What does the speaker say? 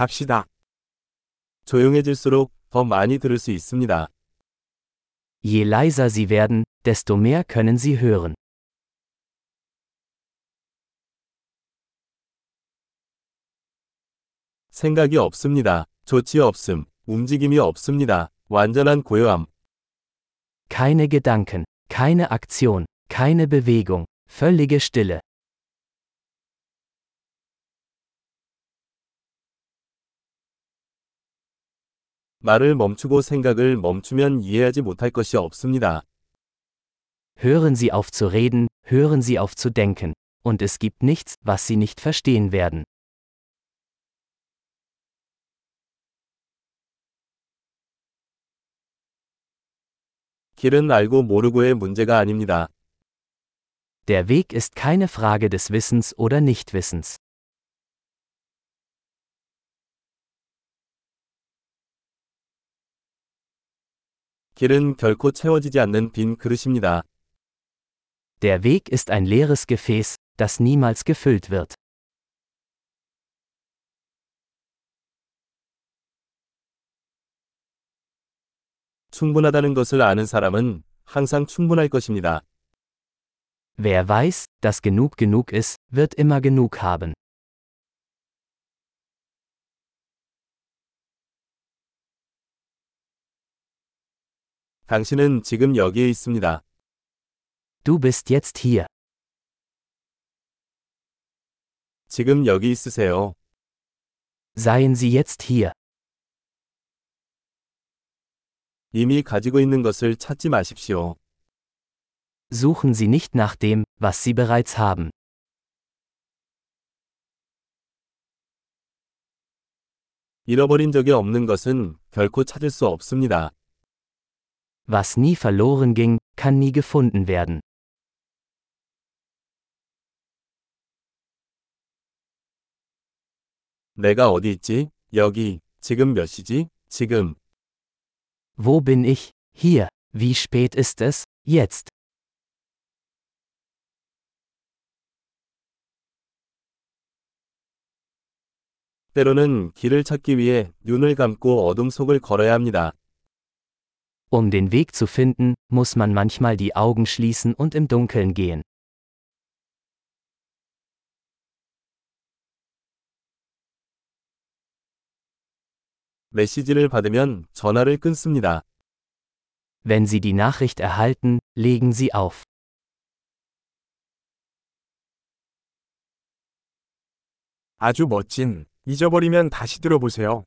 갑시다. 조용해질수록 더 많이 들을 수 있습니다. Je leiser Sie werden, desto mehr können Sie hören. 생각이 없습니다. 조치 없음. 움직임이 없습니다. 완전한 고요함. Keine Gedanken, keine Aktion, keine Bewegung, völlige Stille. 말을 멈추고 생각을 멈추면 이해하지 못할 것이 없습니다. Hören Sie auf zu reden, hören Sie auf zu denken, und es gibt nichts, was Sie nicht verstehen werden. 길은 알고 모르고의 문제가 아닙니다. Der Weg ist keine Frage des Wissens oder Nichtwissens. 길은 결코 채워지지 않는 빈 그릇입니다. Der Weg ist ein leeres Gefäß, das niemals gefüllt wird. 충분하다는 것을 아는 사람은 항상 충분할 것입니다. Wer weiß, dass genug genug ist, wird immer genug haben. 당신은 지금 여기에 있습니다. Du bist jetzt hier. 지금 여기 있으세요. Seien Sie jetzt hier. 이미 가지고 있는 것을 찾지 마십시오. Suchen Sie nicht nach dem, was Sie bereits haben. 잃어버린 적이 없는 것은 결코 찾을 수 없습니다. Was nie verloren ging, kann nie gefunden werden. 내가 어디 있지? 여기. 지금 몇 시지? 지금. Wo bin ich? Hier. Wie spät ist es? Jetzt. 때로는 길을 찾기 위해 눈을 감고 어둠 속을 걸어야 합니다. Um den Weg zu finden, muss man manchmal die Augen schließen und im Dunkeln gehen. 메시지를 받으면 전화를 끊습니다. Wenn Sie die Nachricht erhalten, legen Sie auf. 아주 멋진. 잊어버리면 다시 들어보세요.